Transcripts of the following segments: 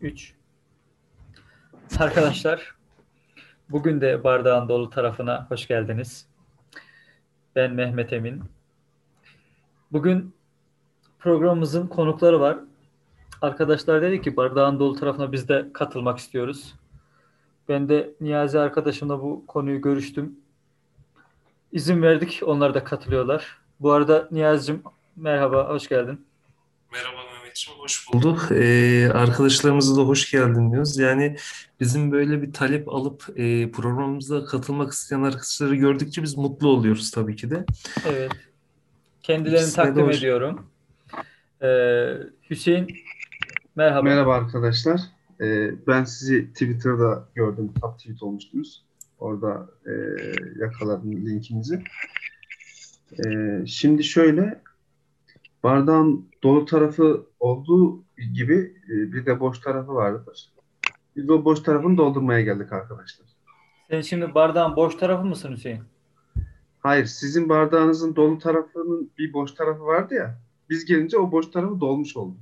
3. Arkadaşlar, bugün de bardağın dolu tarafına hoş geldiniz. Ben Mehmet Emin. Bugün programımızın konukları var. Arkadaşlar dedi ki bardağın dolu tarafına biz de katılmak istiyoruz. Ben de Niyazi arkadaşımla bu konuyu görüştüm. İzin verdik. Onlar da katılıyorlar. Bu arada Niyazi'cim merhaba, hoş geldin. Merhaba Mehmetciğim, hoş bulduk. Ee, arkadaşlarımıza da hoş geldin diyoruz. Yani bizim böyle bir talep alıp e, programımıza katılmak isteyen arkadaşları gördükçe biz mutlu oluyoruz tabii ki de. Evet. Kendilerini de takdim hoş- ediyorum. Ee, Hüseyin merhaba. Merhaba arkadaşlar. Ee, ben sizi Twitter'da gördüm. Top tweet olmuştunuz. Orada e, yakaladım linkinizi. Ee, şimdi şöyle bardağın dolu tarafı olduğu gibi e, bir de boş tarafı vardır. Biz o boş tarafını doldurmaya geldik arkadaşlar. Sen şimdi bardağın boş tarafı mısın Hüseyin? Hayır, sizin bardağınızın dolu tarafının bir boş tarafı vardı ya. Biz gelince o boş tarafı dolmuş oldu.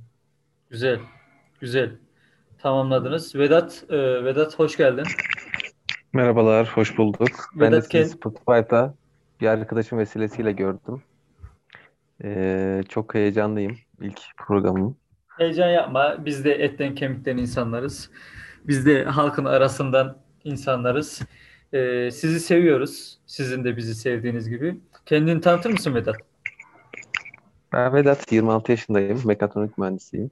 Güzel. Güzel. Tamamladınız. Vedat, e, Vedat hoş geldin. Merhabalar, hoş bulduk. Ben de Vedat sizi Spotify'da bir arkadaşım vesilesiyle gördüm. Ee, çok heyecanlıyım ilk programım. Heyecan yapma. Biz de etten kemikten insanlarız. Biz de halkın arasından insanlarız. Ee, sizi seviyoruz. Sizin de bizi sevdiğiniz gibi. Kendini tanıtır mısın Vedat? Ben Vedat, 26 yaşındayım, mekatronik mühendisiyim.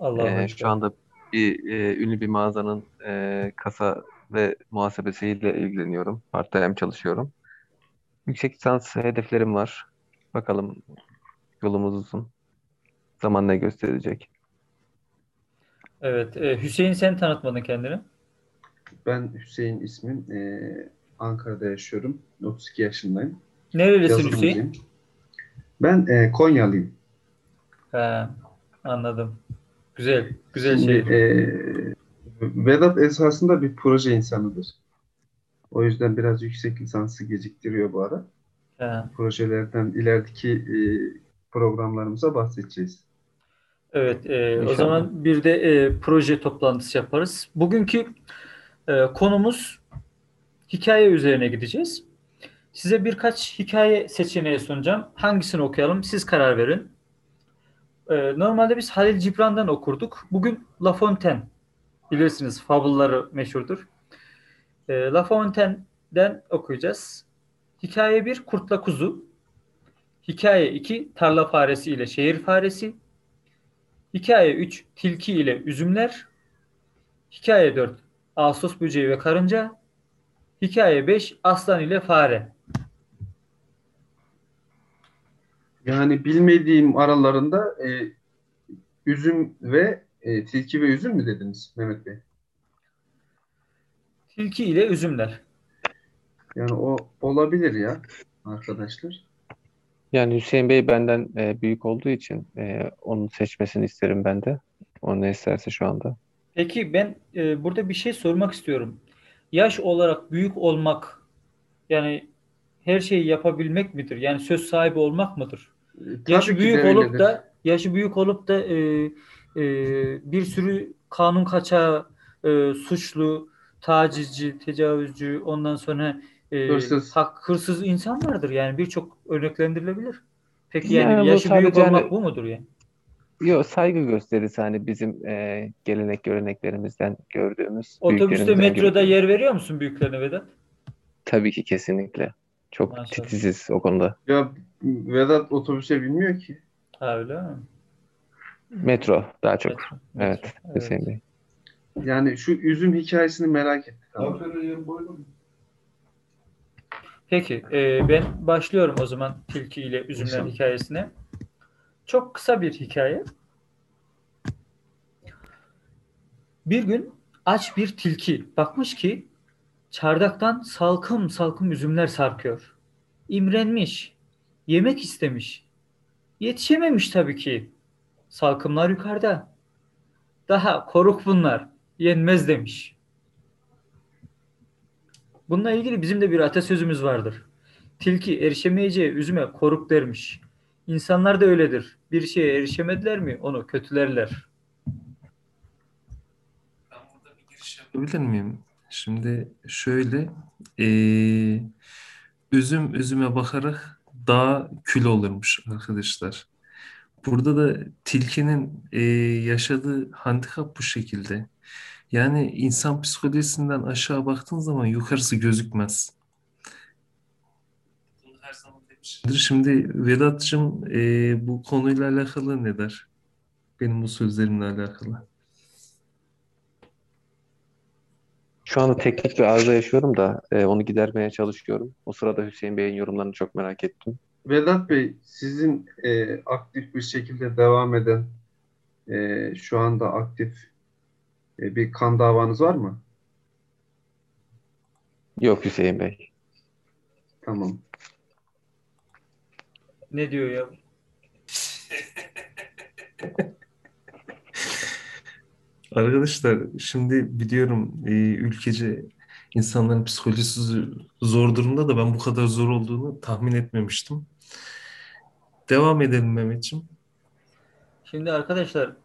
Allah'a Ee, şu anda bir e, ünlü bir mağazanın e, kasa ve muhasebesiyle ilgileniyorum. Part-time çalışıyorum. Yüksek lisans hedeflerim var. Bakalım yolumuz uzun. Zaman ne gösterecek? Evet. e, Hüseyin sen tanıtmadın kendini. Ben Hüseyin ismim. Ee, Ankara'da yaşıyorum. 32 yaşındayım. Nerelisin Hüseyin? Ben e, Konyalıyım. He, anladım. Güzel. Güzel Şimdi şey. e, Vedat esasında bir proje insanıdır. O yüzden biraz yüksek lisansı geciktiriyor bu ara. He. Projelerden ilerideki e, programlarımıza bahsedeceğiz. Evet, e, o zaman bir de e, proje toplantısı yaparız. Bugünkü e, konumuz hikaye üzerine gideceğiz. Size birkaç hikaye seçeneği sunacağım. Hangisini okuyalım? Siz karar verin. E, normalde biz Halil Cibran'dan okurduk. Bugün La Fontaine. Bilirsiniz, fabulları meşhurdur. E, La Fontaine'den okuyacağız. Hikaye 1 Kurtla Kuzu. Hikaye 2 Tarla Faresi ile Şehir Faresi. Hikaye 3 Tilki ile Üzümler. Hikaye 4 Ağustos Böceği ve Karınca. Hikaye 5 Aslan ile Fare. Yani bilmediğim aralarında e, üzüm ve e, tilki ve üzüm mü dediniz Mehmet Bey? Tilki ile Üzümler. Yani o olabilir ya arkadaşlar. Yani Hüseyin Bey benden e, büyük olduğu için e, onun seçmesini isterim ben de. O ne isterse şu anda. Peki ben e, burada bir şey sormak istiyorum. Yaş olarak büyük olmak yani her şeyi yapabilmek midir? Yani söz sahibi olmak mıdır? Yaşı tabii ki büyük de olup öyledir. da yaşı büyük olup da e, e, bir sürü kanun kaçağı, e, suçlu, tacizci, tecavüzcü, ondan sonra e, Hırsız. hak, hırsız insan vardır. Yani birçok örneklendirilebilir. Peki yani Yani yaşı büyük olmak hani- bu mudur yani? Yok saygı gösterisi hani bizim e, gelenek göreneklerimizden gördüğümüz Otobüste, metroda gördüğümüz. yer veriyor musun büyüklerine Vedat? Tabii ki kesinlikle. Çok Maşallah. titiziz o konuda. Ya Vedat otobüse binmiyor ki. Ha öyle mi? Metro daha çok. Metro, Evet metro, evet. Hüseyin Bey. Yani şu üzüm hikayesini merak ettik ama. Peki, e, ben başlıyorum o zaman Tilki ile Üzümler hikayesine. Çok kısa bir hikaye. Bir gün aç bir tilki bakmış ki çardaktan salkım salkım üzümler sarkıyor. İmrenmiş, yemek istemiş. Yetişememiş tabii ki. Salkımlar yukarıda. Daha koruk bunlar, yenmez demiş. Bununla ilgili bizim de bir atasözümüz vardır. Tilki erişemeyeceği üzüme koruk dermiş. İnsanlar da öyledir. Bir şeye erişemediler mi onu kötülerler. şey yapabilir miyim? Şimdi şöyle eee, üzüm üzüme bakarak daha kül olurmuş arkadaşlar. Burada da tilkinin eee, yaşadığı handikap bu şekilde. Yani insan psikolojisinden aşağı baktığın zaman yukarısı gözükmez. Bunu her zaman demişimdir. Şimdi Vedat'cığım eee, bu konuyla alakalı ne der? Benim bu sözlerimle alakalı. Şu anda teknik bir arıza yaşıyorum da e, onu gidermeye çalışıyorum. O sırada Hüseyin Bey'in yorumlarını çok merak ettim. Vedat Bey, sizin e, aktif bir şekilde devam eden, e, şu anda aktif e, bir kan davanız var mı? Yok Hüseyin Bey. Tamam. Ne diyor ya? Arkadaşlar şimdi biliyorum e, ülkece insanların psikolojisi zor durumda da ben bu kadar zor olduğunu tahmin etmemiştim. Devam edelim Mehmetciğim. Şimdi arkadaşlar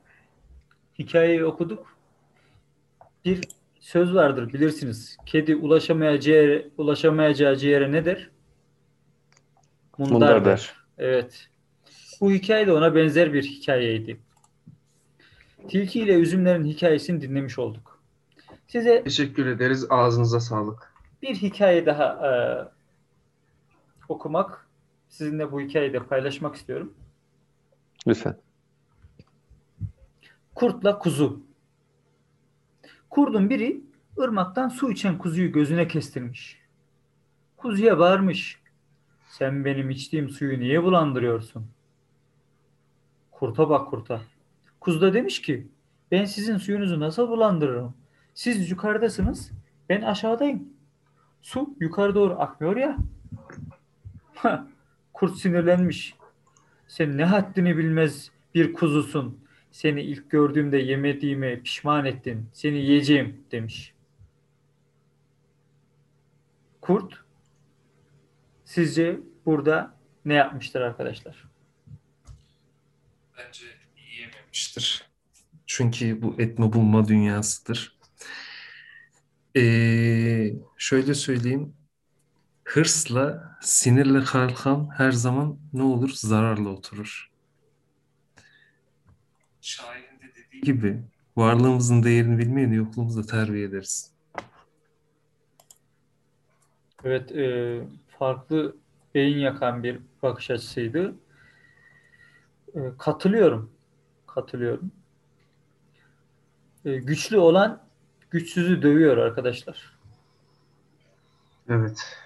hikayeyi okuduk. Bir söz vardır bilirsiniz. Kedi ulaşamayacağı yere, ulaşamayacağı yere ne der? Mundar Mundar der. der. Evet. Bu hikaye de ona benzer bir hikayeydi. Tilki ile üzümlerin hikayesini dinlemiş olduk. Size Teşekkür ederiz. Ağzınıza sağlık. bir hikaye daha e, okumak, sizinle bu hikayeyi de paylaşmak istiyorum. Lütfen. Kurtla kuzu. Kurdun biri ırmaktan su içen kuzuyu gözüne kestirmiş. Kuzuya bağırmış. Sen benim içtiğim suyu niye bulandırıyorsun? Kurta bak kurta. Kuzu da demiş ki ben sizin suyunuzu nasıl bulandırırım? Siz yukarıdasınız, ben aşağıdayım. Su yukarı doğru akmıyor ya. Kurt sinirlenmiş. Sen ne haddini bilmez bir kuzusun. Seni ilk gördüğümde yemediğime pişman ettin. Seni yiyeceğim demiş. Kurt sizce burada ne yapmıştır arkadaşlar? Bence yiyememiştir. Çünkü bu etme bulma dünyasıdır. Ee, şöyle söyleyeyim. Hırsla, sinirle kalkan her zaman ne olur? Zararla oturur. Şairin de dediği gibi varlığımızın değerini bilmeyen yokluğumuzda terbiye ederiz. Evet, e, farklı beyin yakan bir bakış açısıydı. E, katılıyorum. Katılıyorum. E, güçlü olan güçsüzü dövüyor arkadaşlar. Evet.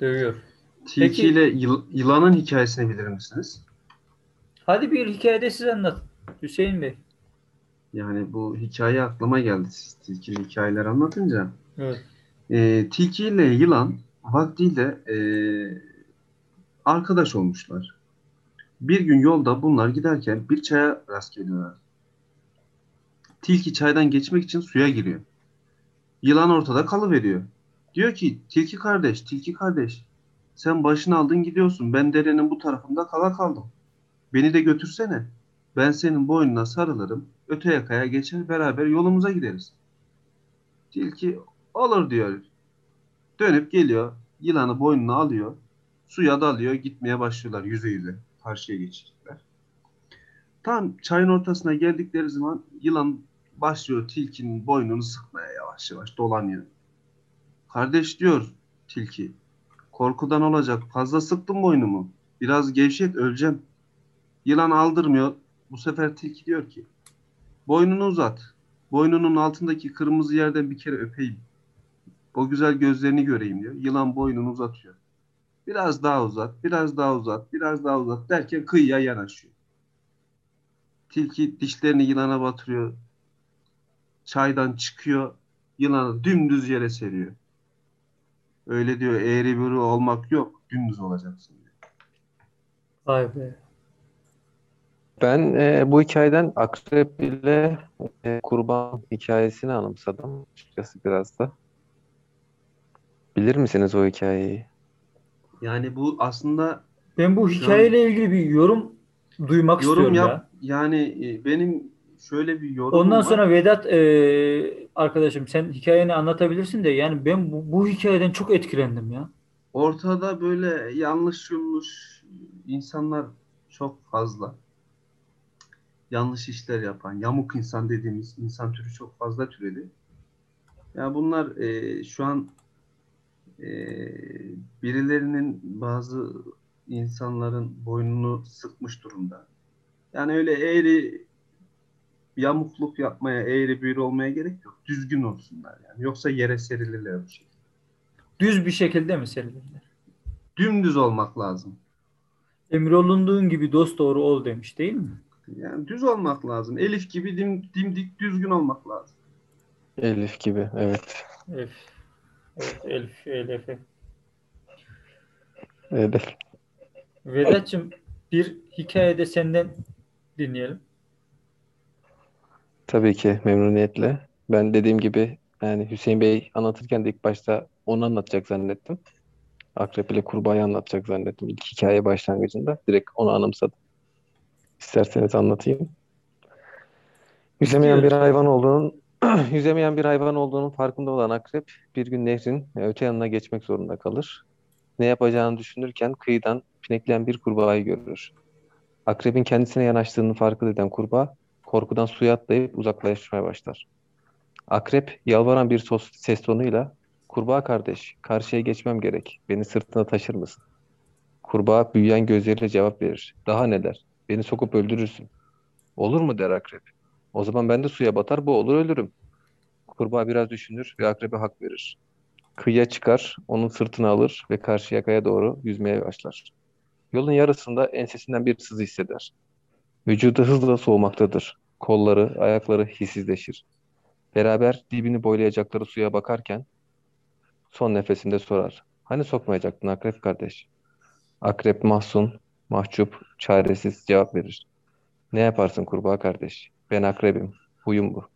Dövüyor. Tilki Peki- ile yıl- yılanın hikayesini bilir misiniz? Hadi bir hikayede siz anlatın. Hüseyin Bey. Yani bu hikaye aklıma geldi siz tilkili hikayeler anlatınca. Evet. E, tilki ile yılan vaktiyle e, arkadaş olmuşlar. Bir gün yolda bunlar giderken bir çaya rast geliyorlar. Tilki çaydan geçmek için suya giriyor. Yılan ortada kalıveriyor. Diyor ki tilki kardeş, tilki kardeş sen başını aldın gidiyorsun. Ben derenin bu tarafında kala kaldım. Beni de götürsene. Ben senin boynuna sarılırım. Öte yakaya geçer beraber yolumuza gideriz. Tilki olur diyor. Dönüp geliyor. Yılanı boynuna alıyor. Suya dalıyor. Gitmeye başlıyorlar yüze yüze. Karşıya geçecekler. Tam çayın ortasına geldikleri zaman yılan başlıyor tilkinin boynunu sıkmaya yavaş yavaş dolanıyor. Kardeş diyor tilki. Korkudan olacak. Fazla sıktım boynumu. Biraz gevşet öleceğim. Yılan aldırmıyor. Bu sefer tilki diyor ki boynunu uzat. Boynunun altındaki kırmızı yerden bir kere öpeyim. O güzel gözlerini göreyim diyor. Yılan boynunu uzatıyor. Biraz daha uzat, biraz daha uzat, biraz daha uzat derken kıyıya yanaşıyor. Tilki dişlerini yılana batırıyor. Çaydan çıkıyor. Yılanı dümdüz yere seriyor. Öyle diyor eğri büğrü olmak yok. Dümdüz olacaksın diyor. Vay be. Ben e, bu hikayeden akrep ile e, kurban hikayesini anımsadım açıkçası biraz da. Bilir misiniz o hikayeyi? Yani bu aslında Ben bu Şu an- hikayeyle ilgili bir yorum duymak yorum istiyorum yap ya. yani e, benim şöyle bir yorum Ondan var. sonra Vedat e, arkadaşım sen hikayeni anlatabilirsin de yani ben bu, bu hikayeden çok etkilendim ya. Ortada böyle yanlış yolmuş insanlar çok fazla. Yanlış işler yapan, yamuk insan dediğimiz insan türü çok fazla türedi. Ya bunlar e, şu an e, birilerinin bazı insanların boynunu sıkmış durumda. Yani öyle eğri yamukluk yapmaya, eğri büğrü olmaya gerek yok. Düzgün olsunlar yani. Yoksa yere serilirler bu şekilde. Düz bir şekilde mi serilir? Dümdüz olmak lazım. Emrolunduğun gibi dost doğru ol demiş değil mi? Yani düz olmak lazım. Elif gibi dim, dimdik düzgün olmak lazım. Elif gibi, evet. Elif. Evet, Elif, Elif. Elif. Vedat'cığım bir hikayede senden dinleyelim. Tabii ki memnuniyetle. Ben dediğim gibi yani Hüseyin Bey anlatırken de ilk başta onu anlatacak zannettim. Akrep ile kurbağayı anlatacak zannettim ilk hikaye başlangıcında. Direkt onu anımsadım. İsterseniz anlatayım. Yüzemeyen bir hayvan olduğunun yüzemeyen bir hayvan olduğunun farkında olan akrep bir gün nehrin öte yanına geçmek zorunda kalır. Ne yapacağını düşünürken kıyıdan pinekleyen bir kurbağayı görür. Akrebin kendisine yanaştığını fark eden kurbağa korkudan suya atlayıp uzaklaşmaya başlar. Akrep yalvaran bir sos- ses tonuyla "Kurbağa kardeş, karşıya geçmem gerek. Beni sırtına taşır mısın?" Kurbağa büyüyen gözleriyle cevap verir. "Daha neler? Beni sokup öldürürsün." "Olur mu?" der akrep. "O zaman ben de suya batar, boğulur ölürüm." Kurbağa biraz düşünür ve akrebe hak verir. Kıyıya çıkar, onun sırtına alır ve karşı yakaya doğru yüzmeye başlar. Yolun yarısında ensesinden bir sızı hisseder. Vücudu hızla soğumaktadır. Kolları, ayakları hissizleşir. Beraber dibini boylayacakları suya bakarken son nefesinde sorar. Hani sokmayacaktın akrep kardeş? Akrep mahzun, mahcup, çaresiz cevap verir. Ne yaparsın kurbağa kardeş? Ben akrebim. Huyum bu.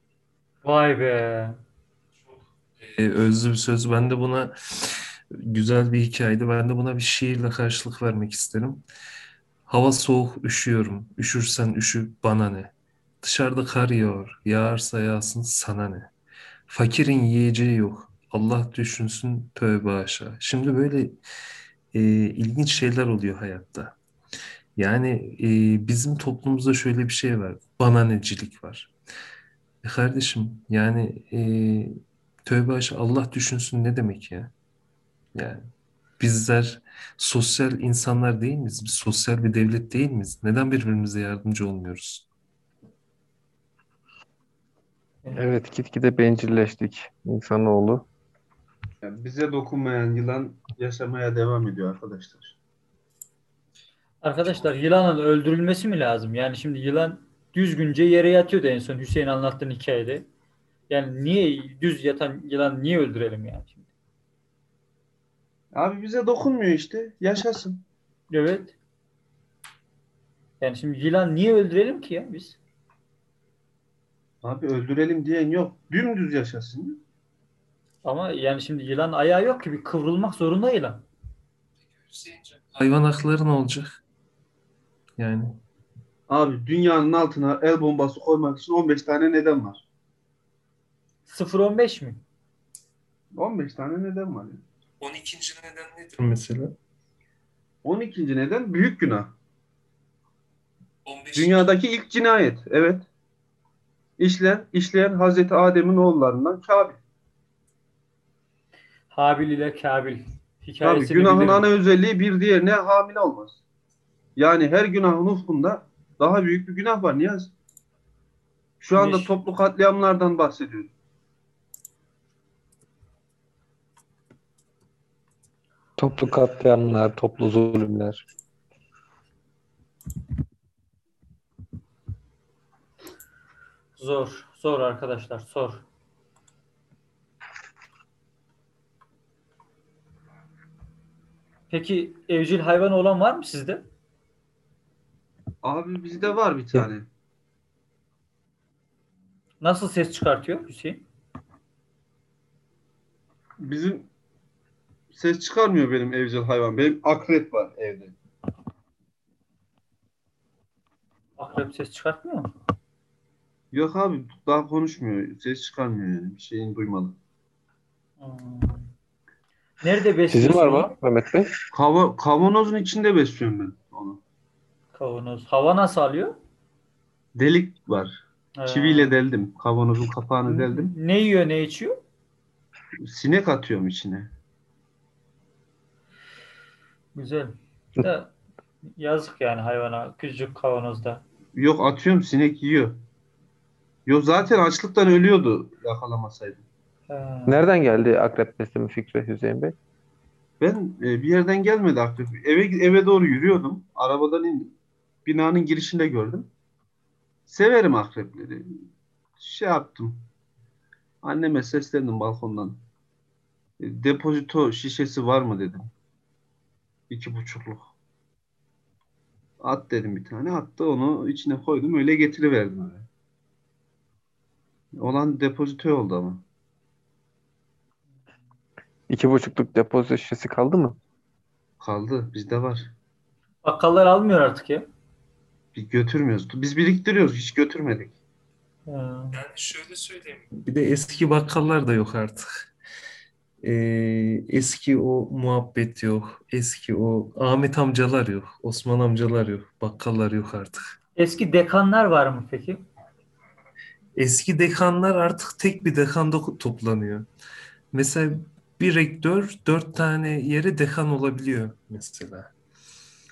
Vay be. E, özlü bir söz. Ben de buna güzel bir hikayeydi. Ben de buna bir şiirle karşılık vermek isterim. Hava soğuk, üşüyorum. Üşürsen üşü, bana ne? Dışarıda kar yağıyor. Yağarsa yağsın, sana ne? Fakirin yiyeceği yok. Allah düşünsün, tövbe aşağı. Şimdi böyle e, ilginç şeyler oluyor hayatta. Yani e, bizim toplumumuzda şöyle bir şey var. Bana necilik var. E kardeşim yani e, tövbe aşağı Allah düşünsün ne demek ya? Yani bizler sosyal insanlar değil miyiz? Biz sosyal bir devlet değil miyiz? Neden birbirimize yardımcı olmuyoruz? Evet, gitgide bencilleştik insanoğlu. Yani bize dokunmayan yılan yaşamaya devam ediyor arkadaşlar. Arkadaşlar yılanın öldürülmesi mi lazım? Yani şimdi yılan düzgünce yere yatıyordu en son Hüseyin anlattığın hikayede. Yani niye düz yatan yılan niye öldürelim yani şimdi? Abi bize dokunmuyor işte. Yaşasın. Evet. Yani şimdi yılan niye öldürelim ki ya biz? Abi öldürelim diyen yok. Dümdüz yaşasın. Ama yani şimdi yılan ayağı yok ki bir kıvrılmak zorunda yılan. Hayvan hakları ne olacak? Yani Abi dünyanın altına el bombası koymak için 15 tane neden var. 0-15 mi? 15 tane neden var. Yani. 12. neden nedir mesela? 12. neden büyük günah. 15. Dünyadaki ilk cinayet. Evet. İşleyen, işleyen Hazreti Adem'in oğullarından Kabil. Habil ile Kabil. Tabii Hikayesini günahın bilirim. ana özelliği bir diğerine hamile olmaz. Yani her günahın ufkunda daha büyük bir günah var Niyaz. Şu anda toplu katliamlardan bahsediyoruz. Toplu katliamlar, toplu zulümler. Zor. Zor arkadaşlar. Zor. Peki evcil hayvan olan var mı sizde? Abi bizde var bir tane. Nasıl ses çıkartıyor Hüseyin? Bizim ses çıkarmıyor benim evcil hayvan. Benim akrep var evde. Akrep ses çıkartmıyor mu? Yok abi daha konuşmuyor. Ses çıkarmıyor yani. Bir şeyini duymadım. Hmm. Nerede Sizin besliyorsun var onu? mı Mehmet Bey? Kava, kavanozun içinde besliyorum ben. Kavanoz. Hava nasıl alıyor? Delik var. Ee, Çiviyle deldim. Kavanozun kapağını deldim. Ne yiyor, ne içiyor? Sinek atıyorum içine. Güzel. Da yazık yani hayvana küçücük kavanozda. Yok atıyorum sinek yiyor. Yok zaten açlıktan ölüyordu yakalamasaydım. Ha. Nereden geldi akrep besleme fikri Hüseyin Bey? Ben e, bir yerden gelmedi akrep. Eve eve doğru yürüyordum. Arabadan indim. Binanın girişinde gördüm. Severim akrepleri. Şey yaptım. Anneme seslendim balkondan. E, depozito şişesi var mı dedim. İki buçukluk. At dedim bir tane. Attı onu içine koydum. Öyle getiriverdim eve. Olan depozito oldu ama. İki buçukluk depozito şişesi kaldı mı? Kaldı. Bizde var. Bakkallar almıyor artık ya. Bir götürmüyoruz. Biz biriktiriyoruz. Hiç götürmedik. Ha. Yani şöyle söyleyeyim. Bir de eski bakkallar da yok artık. Ee, eski o muhabbet yok. Eski o Ahmet amcalar yok. Osman amcalar yok. Bakkallar yok artık. Eski dekanlar var mı peki? Eski dekanlar artık tek bir dekanda toplanıyor. Mesela bir rektör dört tane yere dekan olabiliyor mesela.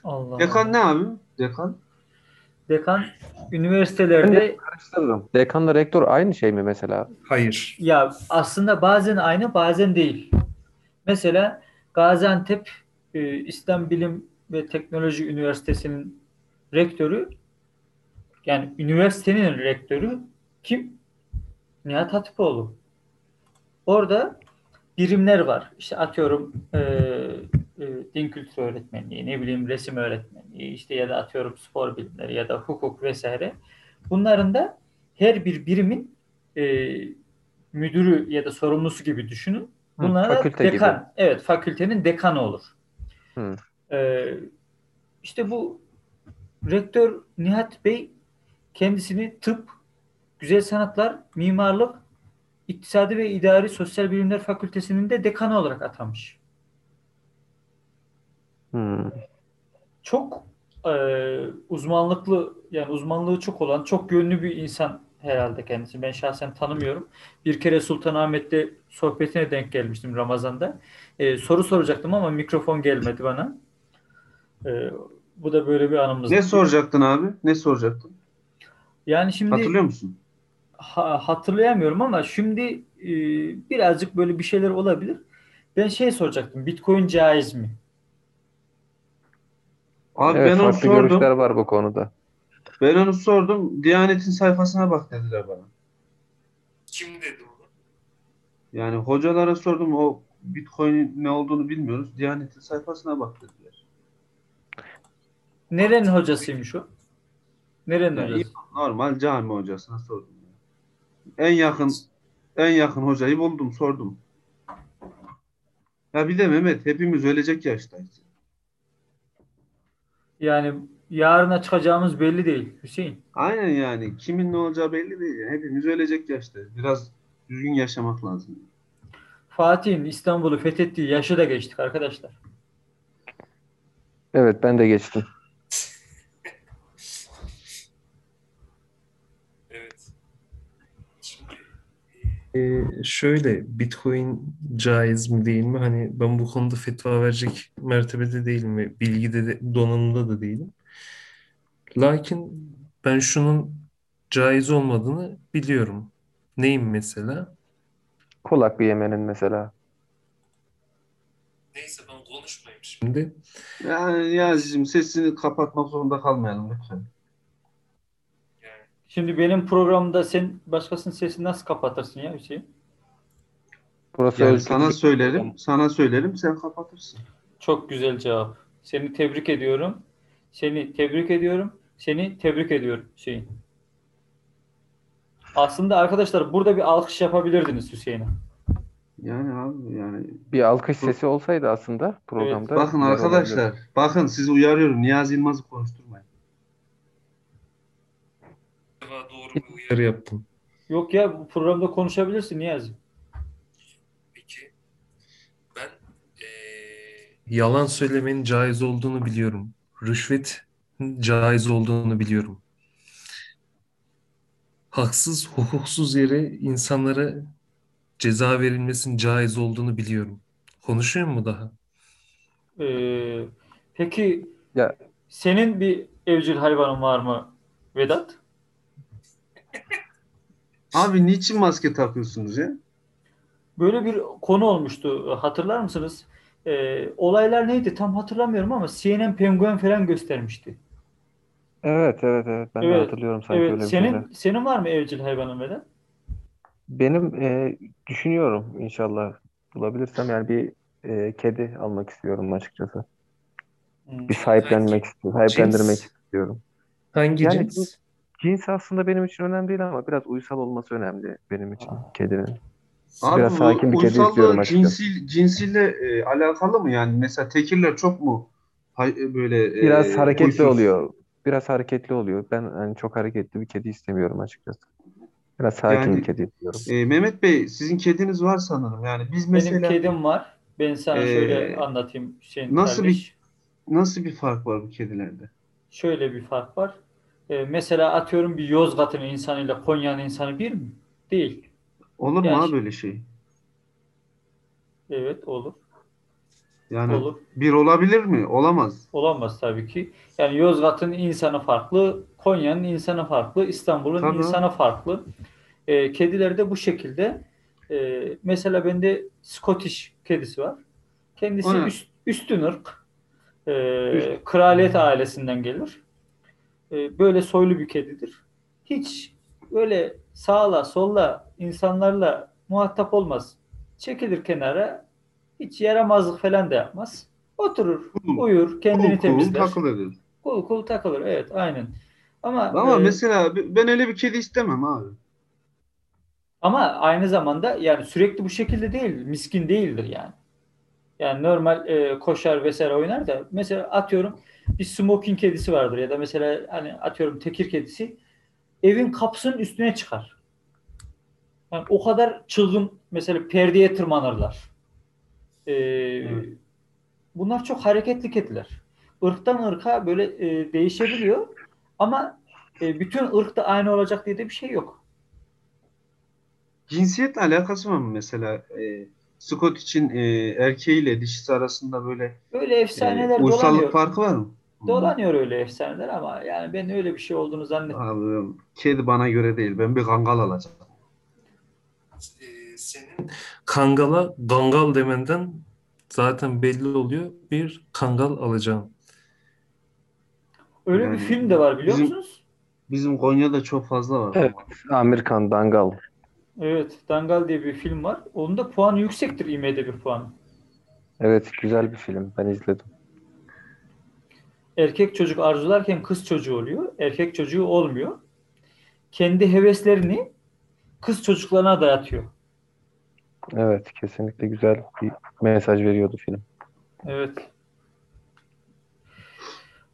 Allah Dekan ne abi? Dekan? Dekan üniversitelerde Karıştırırım. Dekanla rektör aynı şey mi mesela? Hayır. ya aslında bazen aynı bazen değil. Mesela Gaziantep e, İslam Bilim ve Teknoloji Üniversitesi'nin rektörü yani üniversitenin rektörü kim? Nihat Hatipoğlu. Orada birimler var. İşte atıyorum e, e, din kültürü öğretmenliği, ne bileyim resim öğretmenliği, işte ya da atıyorum spor bilimleri ya da hukuk vesaire. Bunların da her bir birimin e, müdürü ya da sorumlusu gibi düşünün. Hı, Bunlara fakülte gibi. dekan, evet fakültenin dekanı olur. Hı. E, işte bu rektör Nihat Bey kendisini tıp, güzel sanatlar, mimarlık, İktisadi ve İdari Sosyal Bilimler Fakültesinin de dekanı olarak atanmış. Hmm. Çok e, uzmanlıklı yani uzmanlığı çok olan çok yönlü bir insan herhalde kendisi. Ben şahsen tanımıyorum. Bir kere Sultanahmet'te sohbetine denk gelmiştim Ramazan'da. E, soru soracaktım ama mikrofon gelmedi bana. E, bu da böyle bir anımız. Ne soracaktın abi? Ne soracaktın? Yani şimdi Hatırlıyor musun? ha- hatırlayamıyorum ama şimdi e, birazcık böyle bir şeyler olabilir. Ben şey soracaktım. Bitcoin caiz mi? Abi Evet, ben onu farklı görüşler sordum. var bu konuda. Ben onu sordum. Diyanet'in sayfasına bak dediler bana. Kim dedi onu? Yani hocalara sordum. O Bitcoin'in ne olduğunu bilmiyoruz. Diyanet'in sayfasına bak dediler. Nerenin hocasıymış o? Nerenin Yani hocası? normal cami hocasına sordum. En yakın en yakın hocayı buldum, sordum. Ya bir de Mehmet hepimiz ölecek yaştayız. Yani yarına çıkacağımız belli değil Hüseyin. Aynen yani. Kimin ne olacağı belli değil. Yani. Hepimiz ölecek yaştayız. Biraz düzgün yaşamak lazım. Fatih'in İstanbul'u fethettiği yaşı da geçtik arkadaşlar. Evet ben de geçtim. Evet. Şimdi Ee, şöyle Bitcoin caiz mi değil mi? Hani ben bu konuda fetva verecek mertebede değilim ve bilgide de donanımda da değilim. Lakin ben şunun caiz olmadığını biliyorum. Neyim mesela? Kul hakkı yemenin mesela. Neyse ben konuşmayayım şimdi. Yani Niyazi'cim sesini kapatmak zorunda kalmayalım lütfen. Şimdi benim programda sen başkasının sesini nasıl kapatırsın ya Hüseyin? Burası Yani özgür sana bir- söylerim, sana söylerim, sen kapatırsın. Çok güzel cevap. Seni tebrik ediyorum. Seni tebrik ediyorum. Seni tebrik ediyorum Hüseyin. Aslında arkadaşlar burada bir alkış yapabilirdiniz Hüseyin'e. Yani abi yani Bir alkış sesi olsaydı aslında programda bakın güzel arkadaşlar, olabilir. bakın sizi uyarıyorum. Niyazi Yılmaz'ı konuşturmayın. Doğru bir uyarı yaptım. Yok ya bu programda konuşabilirsin Niyazi. Peki ben yalan söylemenin caiz olduğunu biliyorum. Rüşvet caiz olduğunu biliyorum. Haksız, hukuksuz yere insanlara ceza verilmesinin caiz olduğunu biliyorum. Konuşuyor mu daha? Ee, peki Ya senin bir evcil hayvanın var mı Vedat? Abi niçin maske takıyorsunuz ya? Böyle bir konu olmuştu. Hatırlar mısınız? Ee, olaylar neydi? Tam hatırlamıyorum ama CNN penguen falan göstermişti. evet evet evet ben de Evet, hatırlıyorum sanki Evet, öyle bir senin şeyler. senin var mı evcil hayvanın Vedat? Benim e, düşünüyorum inşallah bulabilirsem yani bir e, kedi almak istiyorum açıkçası. Hmm. Bir sahiplenmek istiyorum, sahiplendirmek Cins? istiyorum. Hangi Yani cins? Cins aslında benim için önemli değil ama biraz uysal olması önemli benim için kedinin. Abi Biraz bu sakin bir kedi istiyorum açıkçası. cinsil, cinsiyle e, alakalı mı yani? Mesela tekirler çok mu hay- e, böyle Biraz e, hareketli huysuz? oluyor. Biraz hareketli oluyor. Ben hani çok hareketli bir kedi istemiyorum açıkçası. Biraz sakin Yani bir kedi istiyorum. e, Mehmet Bey sizin kediniz var sanırım. Yani biz Benim mesela kedim var. Ben sana Ee, şöyle anlatayım Hüseyin nasıl kardeş. nasıl bir fark var bu kedilerde? Şöyle bir fark var. Ee, mesela atıyorum bir Yozgat'ın insanıyla Konya'nın insanı bir mi? Değil. Olur mu abi böyle şey? Evet olur. Yani Olur. bir olabilir mi? Olamaz. Olamaz tabii ki. Yani Yozgat'ın insanı farklı, Konya'nın insanı farklı, İstanbul'un insanı farklı. Ee, kediler de bu şekilde. Ee, mesela bende Scottish kedisi var. Kendisi üst, üstün ırk. Ee, kraliyet ailesinden gelir. Ee, böyle soylu bir kedidir. Hiç öyle sağla solla insanlarla muhatap olmaz. Çekilir kenara. Hiç yaramazlık falan da yapmaz. Oturur, Cool. uyur, kendini cool temizler. takılır. Kul kul takılır. Evet, aynen. Ama Ama e, mesela ben öyle bir kedi istemem abi. ama aynı zamanda yani sürekli bu şekilde değil, miskin değildir yani. Yani normal e, koşar vesaire oynar da mesela atıyorum bir smoking kedisi vardır ya da mesela hani atıyorum tekir kedisi evin kapısının üstüne çıkar. Yani o kadar çılgın mesela perdeye tırmanırlar. E, Evet. Bunlar çok hareketli kediler. Irktan ırka böyle e, değişebiliyor ama e, bütün ırk da aynı olacak diye de bir şey yok. Cinsiyetle alakası var mı mesela? E, Scott için e, erkeğiyle dişisi arasında böyle Öyle e, efsaneler uysallık dolanıyor. farkı var mı? Dolanıyor öyle efsaneler ama yani ben öyle bir şey olduğunu zannetmiyorum. Abi kedi bana göre değil. Ben bir kangal alacağım. Senin kangala gangal demenden zaten belli oluyor. Bir kangal alacağım. Öyle bir film de var biliyor bizim- musunuz? Bizim Konya'da çok fazla var. Evet. Amerikan Dangal. Evet, Dangal diye bir film var. Onun da puanı yüksektir IMDb puanı. Evet güzel bir film. Ben izledim. Erkek çocuk arzularken kız çocuğu oluyor. Erkek çocuğu olmuyor. Kendi heveslerini kız çocuklarına dayatıyor. Evet kesinlikle güzel bir mesaj veriyordu film. Evet.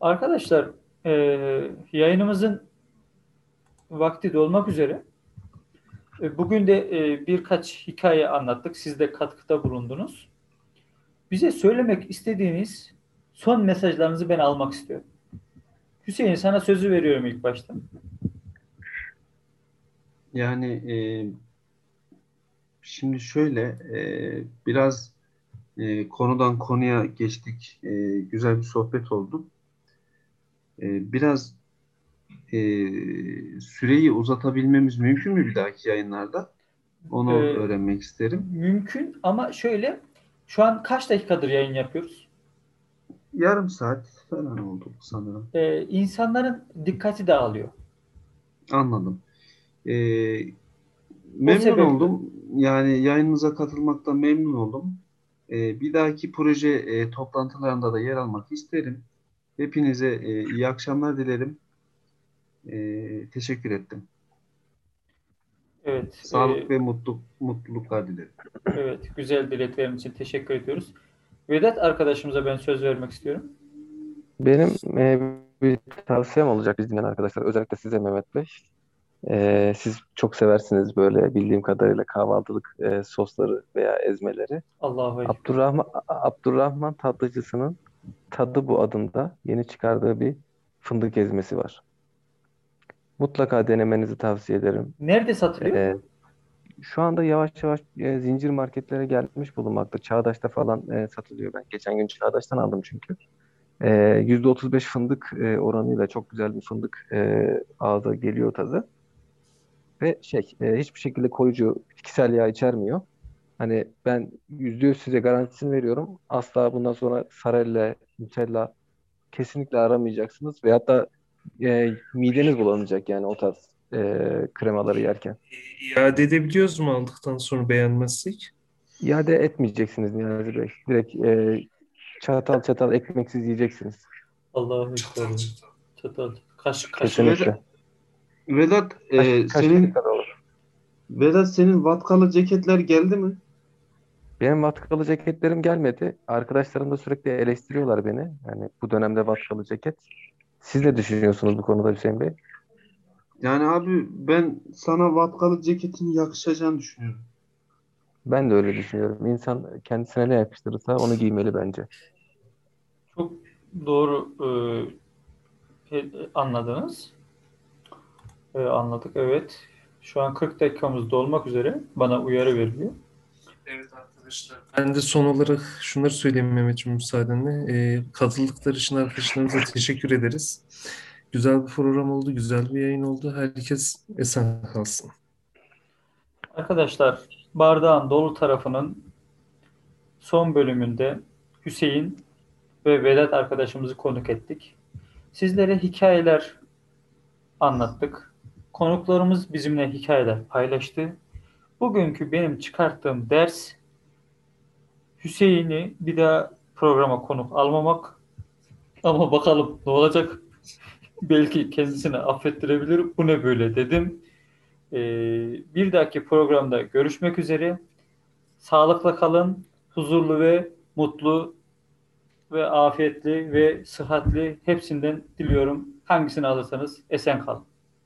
Arkadaşlar, eee, yayınımızın vakti dolmak üzere. E, Bugün de e, birkaç hikaye anlattık. Siz de katkıda bulundunuz. Bize söylemek istediğiniz son mesajlarınızı ben almak istiyorum. Hüseyin sana sözü veriyorum ilk başta. Yani e, şimdi şöyle e, biraz e, konudan konuya geçtik. E, güzel bir sohbet oldu. E, biraz e, süreyi uzatabilmemiz mümkün mü bir dahaki yayınlarda? Onu Ee, öğrenmek isterim. Mümkün ama şöyle şu an kaç dakikadır yayın yapıyoruz? Yarım saat falan oldu sanırım. E, insanların dikkati dağılıyor. Anladım. E, memnun oldum. Yani yayınınıza katılmaktan memnun oldum. E, bir dahaki proje e, toplantılarında da yer almak isterim. Hepinize e, iyi akşamlar dilerim. E, teşekkür ettim. Evet. Sağlık e, ve mutluluk, mutluluklar dilerim. Evet, güzel dileklerin için teşekkür ediyoruz. Vedat arkadaşımıza ben söz vermek istiyorum. Benim e, bir tavsiyem olacak biz dinleyen arkadaşlar. Özellikle size Mehmet Bey. Ee, siz çok seversiniz böyle bildiğim kadarıyla kahvaltılık e, sosları veya ezmeleri. Allah'a emanet. Abdurrahman, Abdurrahman Tatlıcısı'nın Tadı Bu adında yeni çıkardığı bir fındık ezmesi var. Mutlaka denemenizi tavsiye ederim. Nerede satılıyor? Ee, şu anda yavaş yavaş e, zincir marketlere gelmiş bulunmakta. Çağdaş'ta falan e, satılıyor. Ben geçen gün Çağdaş'tan aldım çünkü. E, %35 fındık e, oranıyla çok güzel bir fındık e, ağza geliyor tadı. Ve şey e, hiçbir şekilde koruyucu bitkisel yağ içermiyor. Hani ben %100 size garantisini veriyorum. Asla bundan sonra sarelle, Nutella kesinlikle aramayacaksınız. Ve hatta e, mideniz bulanacak yani o tarz e, kremaları yerken. İade edebiliyoruz mu aldıktan sonra beğenmezsek? İade etmeyeceksiniz Niyazi Bey. Direkt e, çatal çatal ekmeksiz yiyeceksiniz. Allah'a emanet. Çatal. Kaş, kaş. Kesinlikle. Vedat, e, Kaç, kaç senin olur? Vedat senin vatkalı ceketler geldi mi? Benim vatkalı ceketlerim gelmedi. Arkadaşlarım da sürekli eleştiriyorlar beni. Yani bu dönemde vatkalı ceket. Siz ne düşünüyorsunuz bu konuda Hüseyin Bey? Yani abi ben sana vatkalı ceketin yakışacağını düşünüyorum. Ben de öyle düşünüyorum. İnsan kendisine ne yakıştırırsa onu giymeli bence. Çok doğru e, e, anladınız. E, anladık evet. Şu an 40 dakikamız dolmak üzere. Bana uyarı veriliyor. Evet arkadaşlar. Ben de son olarak şunları söyleyeyim Mehmetciğim müsaadenle. Ee, katıldıkları için arkadaşlarımıza teşekkür ederiz. Güzel bir program oldu, güzel bir yayın oldu. Herkes esen kalsın. Arkadaşlar bardağın dolu tarafının son bölümünde Hüseyin ve Vedat arkadaşımızı konuk ettik. Sizlere hikayeler anlattık. Konuklarımız bizimle hikayeler paylaştı. Bugünkü benim çıkarttığım ders Hüseyin'i bir daha programa konuk almamak. Ama bakalım ne olacak. Belki kendisine affettirebilir. Bu ne böyle dedim. Ee, bir dahaki programda görüşmek üzere. Sağlıkla kalın, huzurlu ve mutlu ve afiyetli ve sıhhatli hepsinden diliyorum. Hangisini alırsanız esen kalın.